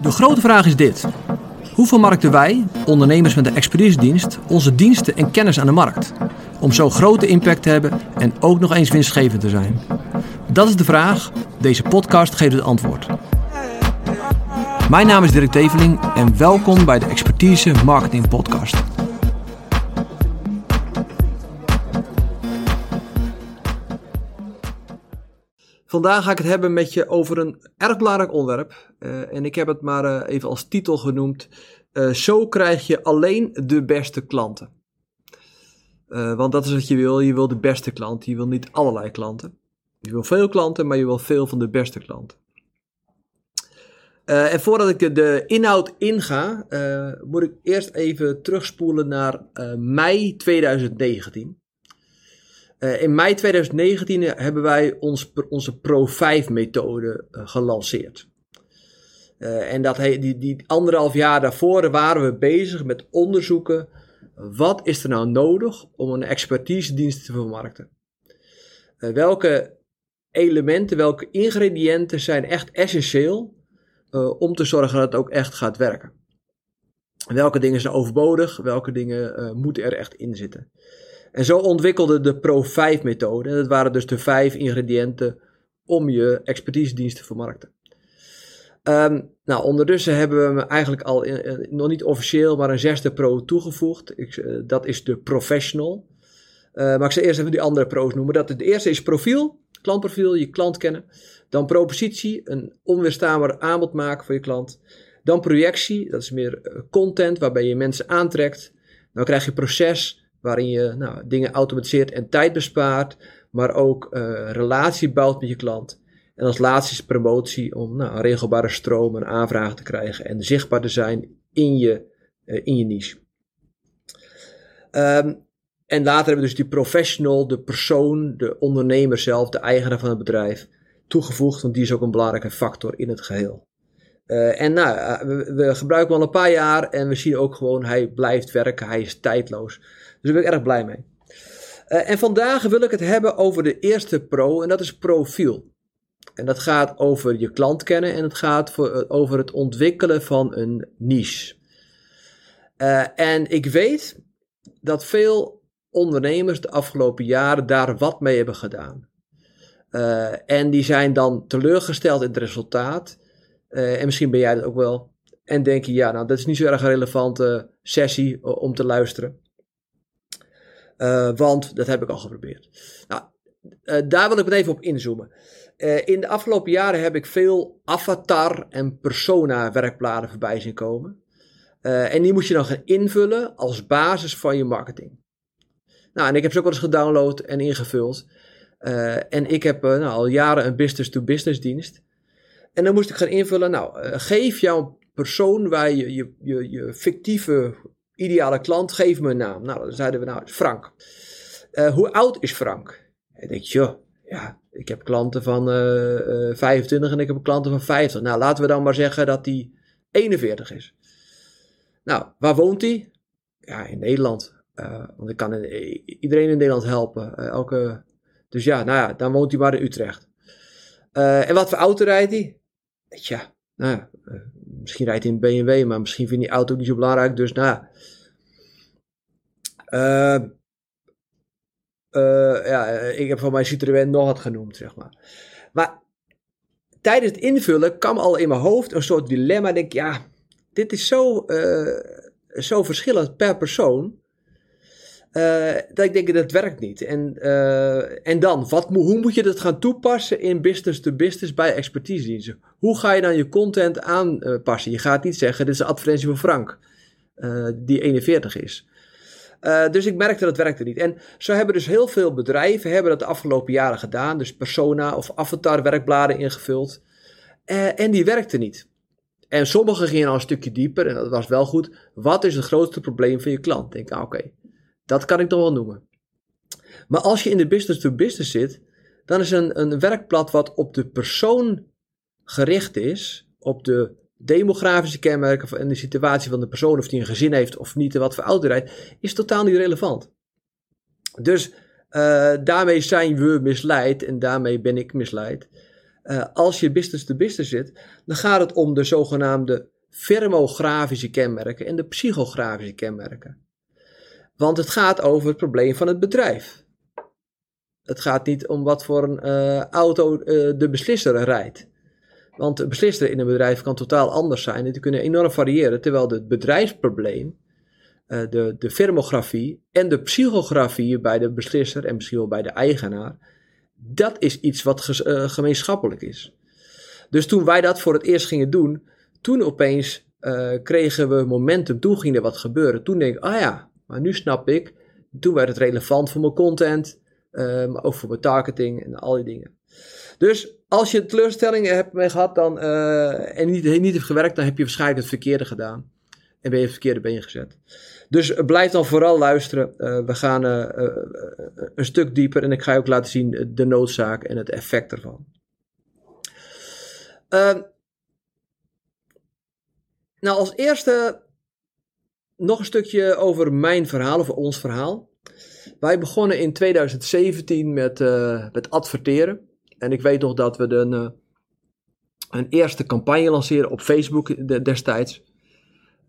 De grote vraag is dit. Hoe vermarkten wij, ondernemers met een expertisedienst, onze diensten en kennis aan de markt? Om zo grote impact te hebben en ook nog eens winstgevend te zijn. Dat is de vraag. Deze podcast geeft het antwoord. Mijn naam is Dirk Teveling en welkom bij de Expertise Marketing Podcast. Vandaag ga ik het hebben met je over een erg belangrijk onderwerp. Uh, en ik heb het maar uh, even als titel genoemd. Uh, zo krijg je alleen de beste klanten. want dat is wat je wil. Je wil de beste klanten. Je wil niet allerlei klanten. Je wil veel klanten, maar je wil veel van de beste klanten. en voordat ik de inhoud inga, moet ik eerst even terugspoelen naar mei 2019. Uh, in mei 2019 hebben wij ons, onze Pro5-methode uh, gelanceerd. Uh, en dat die, die anderhalf jaar daarvoor waren we bezig met onderzoeken. Wat is er nou nodig om een expertisedienst te vermarkten? welke elementen, welke ingrediënten zijn echt essentieel om te zorgen dat het ook echt gaat werken? Welke dingen zijn overbodig? Welke dingen moeten er echt in zitten? En zo ontwikkelde de Pro5-methode. En dat waren dus de vijf ingrediënten om je expertisedienst te vermarkten. Um, nou, ondertussen hebben we eigenlijk al, in, nog niet officieel, maar een zesde pro toegevoegd. Ik, uh, dat is de professional. Uh, maar ik zal eerst even die andere pro's noemen. Dat, de eerste is profiel, klantprofiel, je klant kennen. Dan propositie, een onweerstaanbaar aanbod maken voor je klant. Dan projectie, dat is meer content waarbij je mensen aantrekt. Dan krijg je proces, waarin je nou, dingen automatiseert en tijd bespaart, maar ook uh, relatie bouwt met je klant. En als laatste is promotie om nou, regelbare stroom en aanvragen te krijgen en zichtbaar te zijn in je, uh, in je niche. Um, en later hebben we dus die professional, de persoon, de ondernemer zelf, de eigenaar van het bedrijf, toegevoegd, want die is ook een belangrijke factor in het geheel. Uh, en nou, we, we, gebruiken hem al een paar jaar en we zien ook gewoon, hij blijft werken, hij is tijdloos. Dus daar ben ik erg blij mee. Uh, en vandaag wil ik het hebben over de eerste pro en dat is profiel. En dat gaat over je klant kennen en het gaat voor, uh, over het ontwikkelen van een niche. Uh, en ik weet dat veel ondernemers de afgelopen jaren daar wat mee hebben gedaan. en die zijn dan teleurgesteld in het resultaat. en misschien ben jij dat ook wel. En denk je, ja, nou, dat is niet zo erg een relevante sessie om te luisteren. Uh, want dat heb ik al geprobeerd. Nou, uh, daar wil ik het even op inzoomen. Uh, in de afgelopen jaren heb ik veel avatar- en persona-werkbladen voorbij zien komen. en die moet je dan gaan invullen als basis van je marketing. Nou, en ik heb ze ook wel eens gedownload en ingevuld. en ik heb nou, al jaren een business-to-business dienst. En dan moest ik gaan invullen, nou, geef jouw persoon waar je, je, je fictieve ideale klant, geef me een naam. Nou, dan zeiden we, nou, Frank. Uh, hoe oud is Frank? En denk je, ja, ik heb klanten van uh, uh, 25 en ik heb klanten van 50. Nou, laten we dan maar zeggen dat hij 41 is. Nou, waar woont hij? Ja, in Nederland. Want ik kan iedereen in Nederland helpen. elke, dus ja, nou ja, dan woont hij maar in Utrecht. en wat voor auto rijdt hij? Tja, nou ja, misschien rijdt hij in BMW, maar misschien vindt hij auto niet zo belangrijk. Dus nou uh, uh, ja, ik heb van mijn Citroën nog wat genoemd, zeg maar. Maar tijdens het invullen kwam al in mijn hoofd een soort dilemma. Denk ja, dit is zo, zo verschillend per persoon. Uh, dat ik denk, dat werkt niet. En, uh, en dan, wat, hoe moet je dat gaan toepassen in business to business bij expertise Hoe ga je dan je content aanpassen? Je gaat niet zeggen, dit is een advertentie van Frank, uh, die 41 is. Dus ik merkte dat werkte niet. En zo hebben dus heel veel bedrijven hebben dat de afgelopen jaren gedaan. Dus persona of avatar werkbladen ingevuld. En die werkte niet. En sommigen gingen al een stukje dieper en dat was wel goed. Wat is het grootste probleem van je klant? Denk, ah, oké, dat kan ik nog wel noemen. Maar als je in de business to business zit, dan is een, een werkblad wat op de persoon gericht is, op de demografische kenmerken en de situatie van de persoon, of die een gezin heeft of niet en wat voor rijdt, is totaal niet relevant. Dus uh, daarmee zijn we misleid en daarmee ben ik misleid. uh, als je business-to-business zit, dan gaat het om de zogenaamde firmografische kenmerken en de psychografische kenmerken. Want het gaat over het probleem van het bedrijf. Het gaat niet om wat voor een uh, auto uh, de beslisser rijdt. Want de beslisser in een bedrijf kan totaal anders zijn. Die kunnen enorm variëren. Terwijl het bedrijfsprobleem, uh, de, de firmografie en de psychografie bij de beslisser en misschien wel bij de eigenaar, dat is iets wat gemeenschappelijk is. Dus toen wij dat voor het eerst gingen doen, toen opeens kregen we momentum. Toen ging er wat gebeuren. Toen denk ik, ah ja, maar nu snap ik. Toen werd het relevant voor mijn content. Uh, maar ook voor mijn targeting en al die dingen. Dus als je teleurstellingen hebt mee gehad dan, uh, en niet, niet heeft gewerkt, dan heb je waarschijnlijk het verkeerde gedaan. En ben je het verkeerde been gezet. Dus blijf dan vooral luisteren. We gaan een stuk dieper en ik ga je ook laten zien de noodzaak en het effect ervan. Ehm, nou, als eerste nog een stukje over mijn verhaal, over ons verhaal. Wij begonnen in 2017 met, uh, met adverteren. En ik weet nog dat we een, uh, een eerste campagne lanceren op Facebook destijds.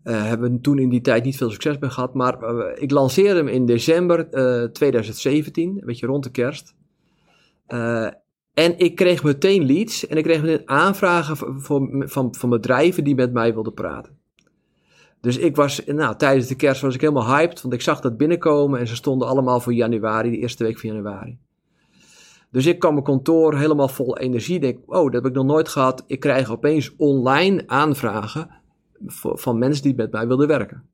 Uh, hebben toen in die tijd niet veel succes mee gehad. Maar ik lanceerde hem in december 2017, een beetje rond de kerst. en ik kreeg meteen leads en ik kreeg meteen aanvragen van, van bedrijven die met mij wilden praten. Dus ik was, nou, tijdens de kerst was ik helemaal hyped, want ik zag dat binnenkomen en ze stonden allemaal voor januari, de eerste week van januari. Dus ik kwam mijn kantoor helemaal vol energie. Denk, oh, dat heb ik nog nooit gehad. Ik krijg opeens online aanvragen van mensen die met mij wilden werken.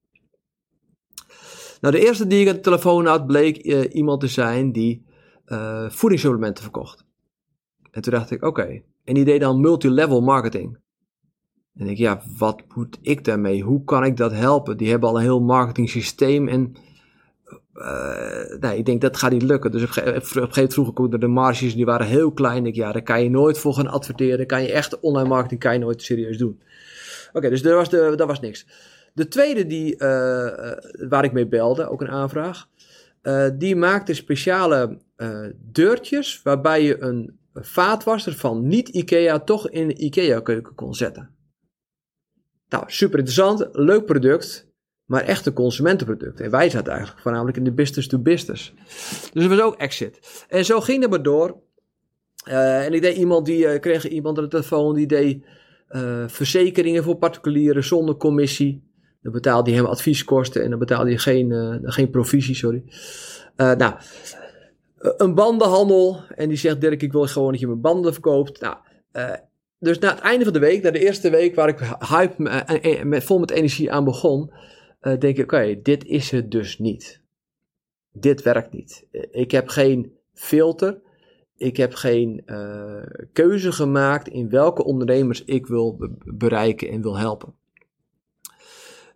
Nou, de eerste die ik aan de telefoon had, bleek uh, iemand te zijn die uh, voedingssupplementen verkocht. En toen dacht ik, oké. En die deed dan multilevel marketing. En ik, ja, wat moet ik daarmee? Hoe kan ik dat helpen? Die hebben al een heel marketing systeem en uh, nee, ik denk dat gaat niet lukken. Dus op een gegeven moment de marges, die waren heel klein. Ik, ja, daar kan je nooit voor gaan adverteren. Kan je echt online marketing kan je nooit serieus doen. Oké, dus dat was, de, dat was niks. De tweede die, uh, waar ik mee belde, ook een aanvraag. Die maakte speciale deurtjes waarbij je een vaatwasser van niet IKEA toch in de IKEA keuken kon zetten. Nou, super interessant, leuk product, maar echt een consumentenproduct. En wij zaten eigenlijk voornamelijk in de business to business. Dus dat was ook exit. En zo ging het maar door. Uh, en ik deed iemand die uh, kreeg iemand aan de telefoon die deed uh, verzekeringen voor particulieren zonder commissie. Dan betaalde hij hem advieskosten en dan betaalde hij geen, geen provisie, sorry. nou, een bandenhandel. En die zegt Dirk, ik wil gewoon dat je mijn banden verkoopt. Nou, dus na het einde van de week, na de eerste week waar ik hype, uh, met, vol met energie aan begon, denk ik, oké, dit is het dus niet. Dit werkt niet. Ik heb geen filter. Ik heb geen keuze gemaakt in welke ondernemers ik wil bereiken en wil helpen.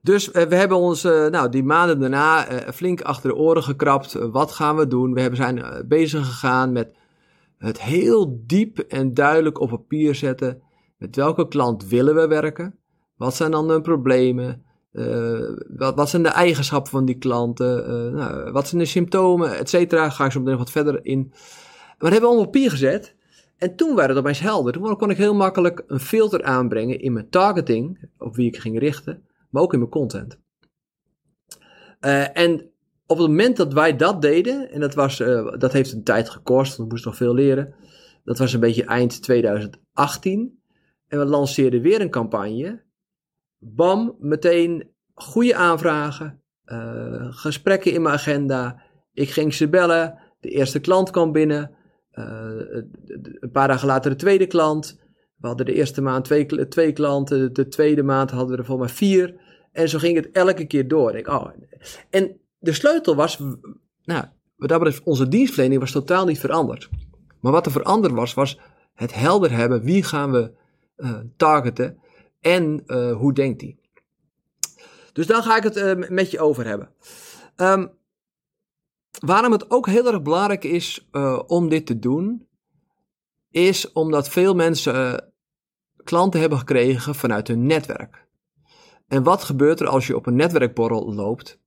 Dus we hebben ons nou, die maanden daarna flink achter de oren gekrapt. wat gaan we doen? We hebben zijn bezig gegaan met het heel diep en duidelijk op papier zetten. Met welke klant willen we werken? Wat zijn dan hun problemen? Uh, wat, wat, zijn de eigenschappen van die klanten? Uh, nou, wat zijn de symptomen, et cetera? Ga ik zo meteen wat verder in. Maar dat hebben we allemaal op papier gezet. En toen werd het opeens helder. Toen kon ik heel makkelijk een filter aanbrengen in mijn targeting, op wie ik ging richten, maar ook in mijn content. Uh, en op het moment dat wij dat deden, en dat, was, uh, dat heeft een tijd gekost, want we moesten nog veel leren. Dat was een beetje eind 2018. En we lanceerden weer een campagne. Bam, meteen goede aanvragen, uh, gesprekken in mijn agenda. Ik ging ze bellen. De eerste klant kwam binnen. Uh, een paar dagen later de tweede klant. We hadden de eerste maand twee, twee klanten. De tweede maand hadden we er voor maar vier. En zo ging het elke keer door. Ik, oh. En de sleutel was, nou, dat onze dienstverlening was totaal niet veranderd. Maar wat er veranderd was, was het helder hebben wie gaan we uh, targeten en uh, hoe denkt hij. Dus daar ga ik het uh, met je over hebben. Um, waarom het ook heel erg belangrijk is om dit te doen, is omdat veel mensen klanten hebben gekregen vanuit hun netwerk. En wat gebeurt er als je op een netwerkborrel loopt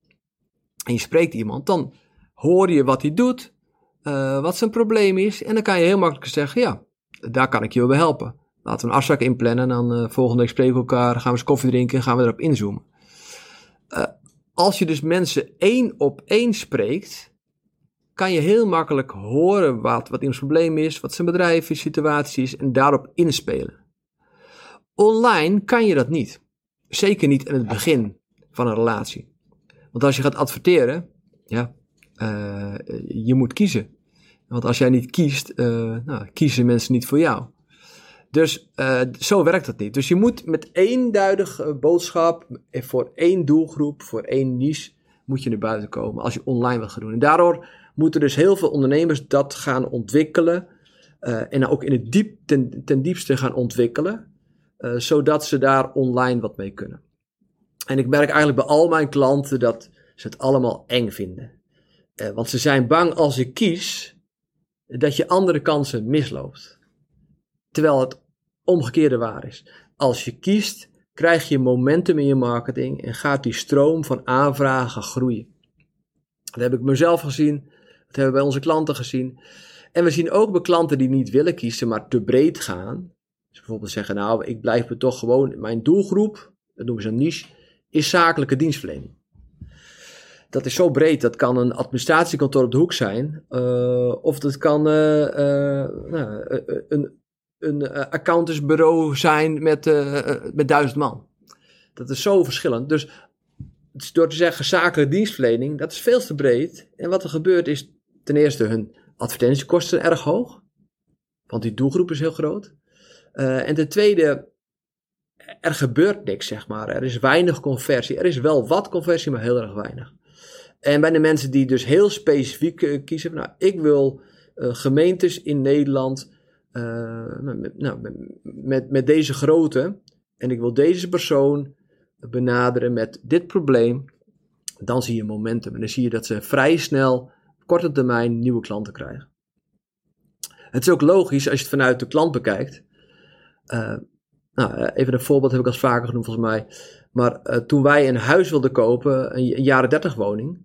en je spreekt iemand, dan hoor je wat hij doet, uh, wat zijn probleem is. En dan kan je heel makkelijk zeggen, ja, daar kan ik je wel bij helpen. Laten we een afspraak inplannen en dan uh, volgende week spreken we elkaar, gaan we eens koffie drinken en gaan we erop inzoomen. Uh, als je dus mensen één op één spreekt, kan je heel makkelijk horen wat, wat iemands probleem is, wat zijn bedrijf is, situatie is en daarop inspelen. Online kan je dat niet. Zeker niet in het begin van een relatie. Want als je gaat adverteren, ja, uh, je moet kiezen. Want als jij niet kiest, uh, nou, kiezen mensen niet voor jou. Dus uh, zo werkt het niet. Dus je moet met eenduidige boodschap voor één doelgroep, voor één niche, moet je naar buiten komen als je online wil gaan doen. En daardoor moeten dus heel veel ondernemers dat gaan ontwikkelen. En ook in het diep, ten, ten diepste gaan ontwikkelen. Zodat ze daar online wat mee kunnen. En ik merk eigenlijk bij al mijn klanten dat ze het allemaal eng vinden. Uh, want ze zijn bang als ik kies dat je andere kansen misloopt. Terwijl het omgekeerde waar is. Als je kiest, krijg je momentum in je marketing en gaat die stroom van aanvragen groeien. Dat heb ik mezelf gezien, dat hebben we bij onze klanten gezien. En we zien ook bij klanten die niet willen kiezen, maar te breed gaan. Dus bijvoorbeeld zeggen, nou, ik blijf me toch gewoon, mijn doelgroep, dat noemen ze een niche, is zakelijke dienstverlening. Dat is zo breed, dat kan een administratiekantoor op de hoek zijn, uh, of dat kan uh, uh, nou, een, een accountantsbureau zijn met, met duizend man. Dat is zo verschillend. Dus door te zeggen zakelijke dienstverlening, dat is veel te breed. En wat er gebeurt is ten eerste hun advertentiekosten erg hoog. Want die doelgroep is heel groot. En ten tweede, er gebeurt niks, zeg maar. Er is weinig conversie. Er is wel wat conversie, maar heel erg weinig. En bij de mensen die dus heel specifiek kiezen, nou, ik wil gemeentes in Nederland uh, nou, met, met deze grootte en ik wil deze persoon benaderen met dit probleem, dan zie je momentum. En dan zie je dat ze vrij snel, korte termijn, nieuwe klanten krijgen. Het is ook logisch als je het vanuit de klant bekijkt. Nou, even een voorbeeld heb ik als vaker genoemd volgens mij. Maar uh, toen wij een huis wilden kopen, een, jaren 30 woning,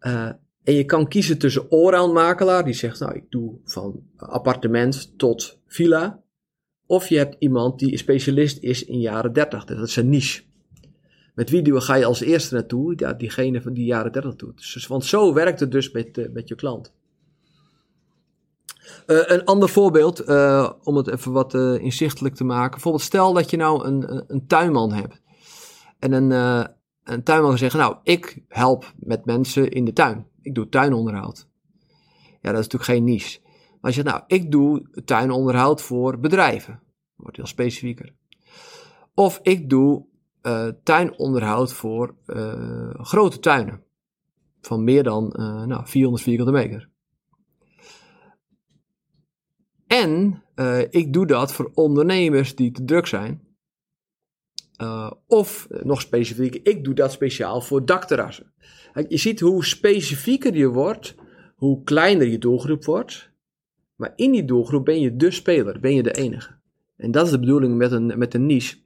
uh, en je kan kiezen tussen allround die zegt, nou, ik doe van appartement tot villa. Of je hebt iemand die specialist is in jaren 30, dat is een niche. Met wie ga je als eerste naartoe? Ja, diegene van die jaren 30 doet. Dus, want zo werkt het dus met, met je klant. Uh, een ander voorbeeld, uh, om het even wat inzichtelijk te maken. Bijvoorbeeld stel dat je nou een, een tuinman hebt. En een, een tuinman zeggen, nou, ik help met mensen in de tuin. Ik doe tuinonderhoud. Ja, dat is natuurlijk geen niche. Maar als je zegt, nou, ik doe tuinonderhoud voor bedrijven. Wordt heel specifieker. Of ik doe tuinonderhoud voor grote tuinen. Van meer dan nou, 400 vierkante meter. En ik doe dat voor ondernemers die te druk zijn. of nog specifiek, ik doe dat speciaal voor dakterrassen. Je ziet hoe specifieker je wordt, hoe kleiner je doelgroep wordt. Maar in die doelgroep ben je de speler, ben je de enige. En dat is de bedoeling met een, met een niche.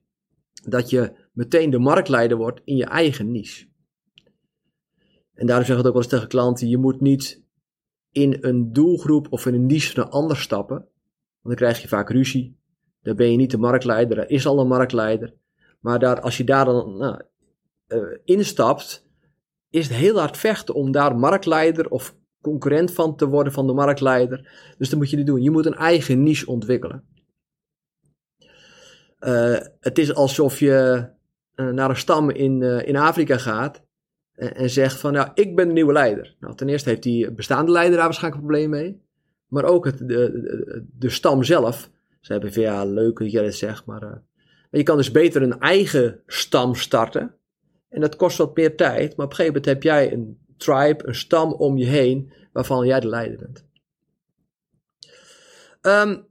Dat je meteen de marktleider wordt in je eigen niche. En daarom zeg ik het ook wel eens tegen klanten: je moet niet in een doelgroep of in een niche van een ander stappen. Want dan krijg je vaak ruzie. Dan ben je niet de marktleider, er is al een marktleider. Maar daar, als je daar dan nou, uh, instapt, is het heel hard vechten om daar marktleider of concurrent van te worden van de marktleider. Dus dat moet je niet doen. Je moet een eigen niche ontwikkelen. Uh, het is alsof je uh, naar een stam in, in Afrika gaat en, en, zegt van, nou, ik ben de nieuwe leider. Nou, ten eerste heeft die bestaande leider daar waarschijnlijk een probleem mee. Maar ook het, de, de, de stam zelf. Ze hebben van, ja, leuk dat jij zegt, maar... maar je kan dus beter een eigen stam starten. En dat kost wat meer tijd, maar op een gegeven moment heb jij een tribe, een stam om je heen, waarvan jij de leider bent. Um,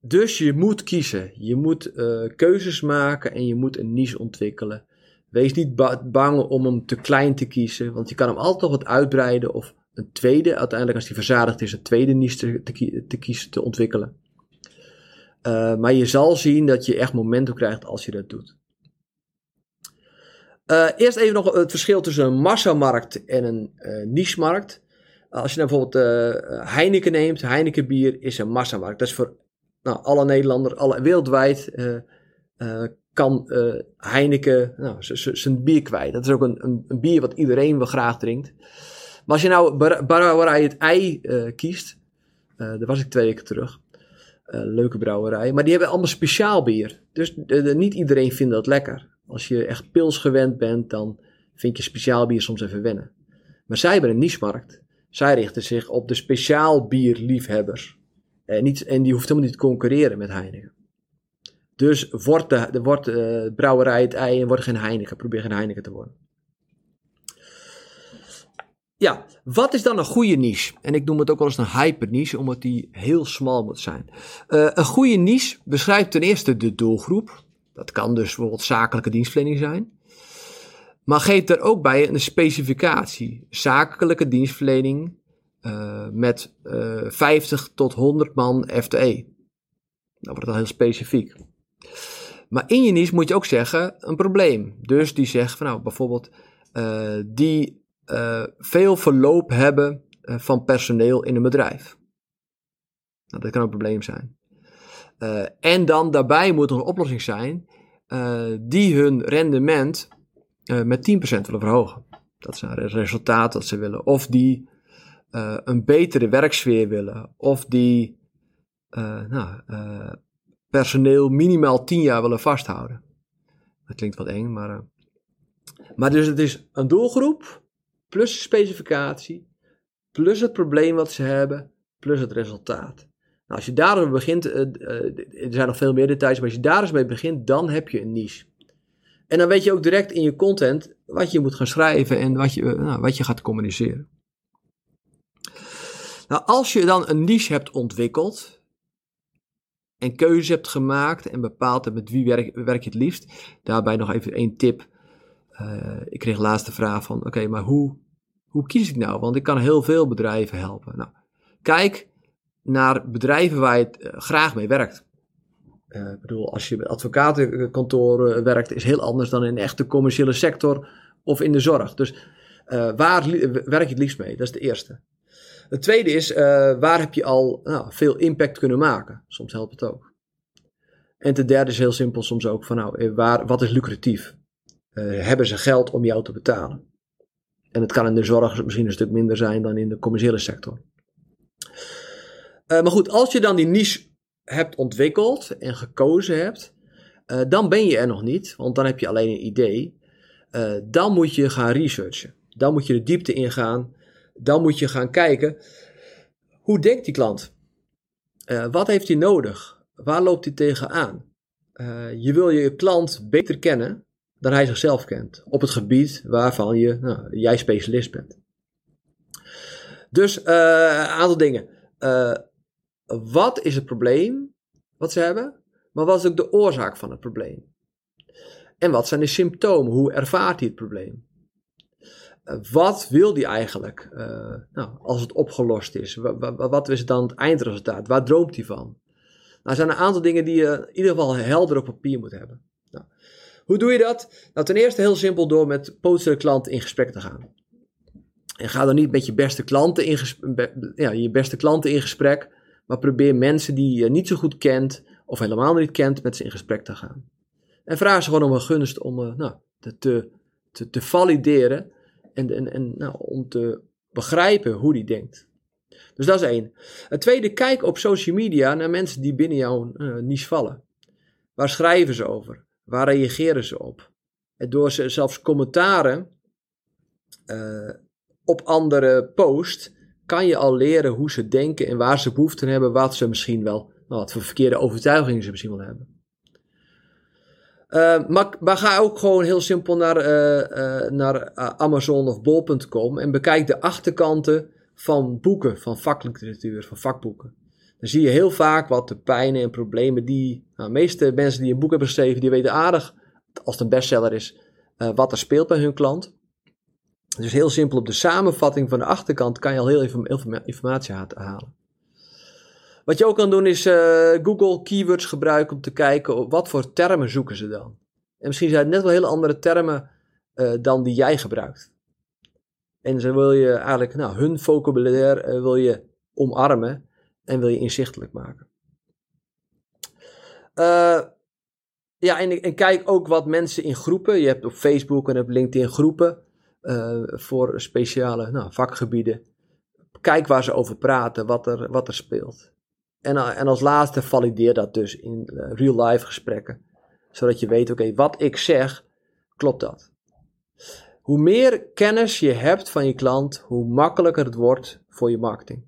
dus je moet kiezen. Je moet uh, keuzes maken en je moet een niche ontwikkelen. Wees niet ba bang om hem te klein te kiezen, want je kan hem altijd nog wat uitbreiden of een tweede, uiteindelijk als die verzadigd is, een tweede niche te, te, kiezen, te ontwikkelen. Uh, maar je zal zien dat je echt momentum krijgt als je dat doet. Uh, eerst even nog het verschil tussen een massamarkt en een uh, niche-markt. Als je bijvoorbeeld Heineken neemt, Heineken bier is een massamarkt. Dat is voor nou, alle Nederlanders, alle, wereldwijd kan Heineken nou, zijn bier kwijt. Dat is ook een, een, bier wat iedereen wel graag drinkt. Maar als je nou brouwerij het ei kiest, daar was ik twee weken terug. leuke brouwerij. Maar die hebben allemaal speciaal bier. Dus niet iedereen vindt dat lekker. Als je echt pils gewend bent, dan vind je speciaal bier soms even wennen. Maar zij hebben een niche-markt. Zij richten zich op de speciaal bierliefhebbers. En, en die hoeft helemaal niet te concurreren met Heineken. Dus wordt de, uh, brouwerij het ei en wordt geen Heineken. Probeer geen Heineken te worden. Ja, wat is dan een goede niche? En ik noem het ook wel eens een hyper niche, omdat die heel smal moet zijn. Uh, een goede niche beschrijft ten eerste de doelgroep. Dat kan dus bijvoorbeeld zakelijke dienstverlening zijn. Maar geeft er ook bij een specificatie. Zakelijke dienstverlening uh, met uh, eh, 50 tot 100 man FTE. Dan wordt al heel specifiek. Maar in je niche moet je ook zeggen een probleem. Dus die zegt van nou bijvoorbeeld die veel verloop hebben van personeel in een bedrijf. Nou, dat kan een probleem zijn. en dan daarbij moet er een oplossing zijn die hun rendement met 10% willen verhogen. Dat is een resultaat dat ze willen. Of die een betere werksfeer willen. Of die nou, personeel minimaal 10 jaar willen vasthouden. Dat klinkt wat eng, maar. maar dus het is een doelgroep, plus specificatie, plus het probleem wat ze hebben, plus het resultaat. Nou, als je daarmee begint, er zijn nog veel meer details, maar als je daar eens mee begint, dan heb je een niche. En dan weet je ook direct in je content wat je moet gaan schrijven en wat je, nou, wat je gaat communiceren. Nou, als je dan een niche hebt ontwikkeld en keuzes hebt gemaakt en bepaald hebt met wie werk, je het liefst, daarbij nog even één tip. Ik kreeg laatst de vraag van, oké, maar hoe, hoe kies ik nou? Want ik kan heel veel bedrijven helpen. Nou, kijk naar bedrijven waar je uh, graag mee werkt. Uh, ik bedoel, als je bij advocatenkantoren werkt, is heel anders dan in een echte commerciële sector of in de zorg. Dus waar werk je het liefst mee? Dat is de eerste. Het tweede is, waar heb je al nou, veel impact kunnen maken? Soms helpt het ook. En ten derde is heel simpel soms ook van, nou, waar, wat is lucratief? hebben ze geld om jou te betalen? En het kan in de zorg misschien een stuk minder zijn dan in de commerciële sector. maar goed, als je dan die niche hebt ontwikkeld en gekozen hebt, uh, dan ben je er nog niet, want dan heb je alleen een idee. Uh, dan moet je gaan researchen. Dan moet je de diepte ingaan. Dan moet je gaan kijken, hoe denkt die klant? Wat heeft hij nodig? Waar loopt hij tegenaan? je wil je klant beter kennen dan hij zichzelf kent. Op het gebied waarvan je, nou, jij specialist bent. Dus een aantal dingen wat is het probleem wat ze hebben, maar wat is ook de oorzaak van het probleem? En wat zijn de symptomen? Hoe ervaart hij het probleem? Uh, wat wil hij eigenlijk nou, als het opgelost is? wat is dan het eindresultaat? Waar droomt hij van? Nou, er zijn een aantal dingen die je in ieder geval helder op papier moet hebben. Nou, hoe doe je dat? Nou, ten eerste heel simpel door met potentiële klanten in gesprek te gaan. En ga dan niet met je beste klanten in, ja, je beste klanten in gesprek, maar probeer mensen die je niet zo goed kent of helemaal niet kent met ze in gesprek te gaan. En vraag ze gewoon om een gunst om uh, nou, te, te, te, valideren en, en, en nou, om te begrijpen hoe die denkt. Dus dat is één. Het tweede, kijk op social media naar mensen die binnen jouw uh, niche vallen. Waar schrijven ze over? Waar reageren ze op? En door ze zelfs commentaren uh, op andere posts kan je al leren hoe ze denken en waar ze behoefte hebben, wat ze misschien wel, nou, wat voor verkeerde overtuigingen ze misschien wel hebben. Uh, maar, ga ook gewoon heel simpel naar, uh, naar Amazon of Bol.com en bekijk de achterkanten van boeken, van vakliteratuur, van vakboeken. Dan zie je heel vaak wat de pijnen en problemen die, nou, de meeste mensen die een boek hebben geschreven, die weten aardig, als het een bestseller is, wat er speelt bij hun klant. Dus heel simpel, op de samenvatting van de achterkant kan je al heel veel informatie halen. Wat je ook kan doen is uh, Google keywords gebruiken om te kijken wat voor termen zoeken ze dan. En misschien zijn het net wel hele andere termen uh, dan die jij gebruikt. En ze wil je eigenlijk, nou, hun vocabulaire wil je omarmen en wil je inzichtelijk maken. Uh, ja, en, en, kijk ook wat mensen in groepen. Je hebt op Facebook en op LinkedIn groepen uh, voor speciale nou, vakgebieden. Kijk waar ze over praten, wat er, wat er speelt. En, en als laatste valideer dat dus in real-life gesprekken. Zodat je weet, oké, wat ik zeg, klopt dat? Hoe meer kennis je hebt van je klant, hoe makkelijker het wordt voor je marketing.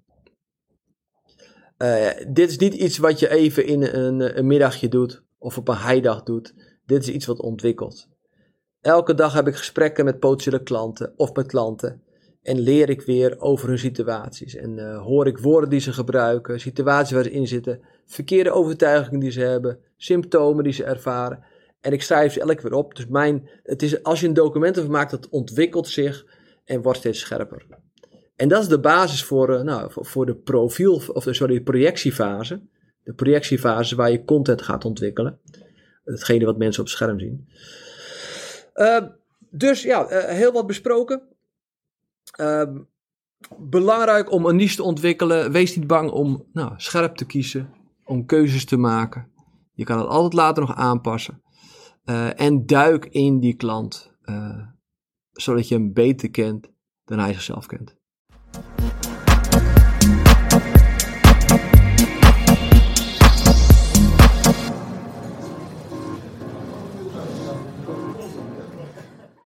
Uh, dit is niet iets wat je even in een, middagje doet of op een heidag doet. Dit is iets wat ontwikkelt. Elke dag heb ik gesprekken met potentiële klanten of met klanten. En leer ik weer over hun situaties. En uh, hoor ik woorden die ze gebruiken, situaties waar ze in zitten, verkeerde overtuigingen die ze hebben, symptomen die ze ervaren. En ik schrijf ze elke weer op. Dus mijn, het is, als je een document over maakt, dat ontwikkelt zich en wordt steeds scherper. En dat is de basis voor, uh, nou, voor, de profiel, of sorry, projectiefase. De projectiefase waar je content gaat ontwikkelen. Hetgene wat mensen op scherm zien. Uh, dus ja, uh, heel wat besproken. Uh, belangrijk om een niche te ontwikkelen. Wees niet bang om nou, scherp te kiezen. Om keuzes te maken. Je kan het altijd later nog aanpassen. Uh, en duik in die klant. zodat je hem beter kent dan hij zichzelf kent. Yeah.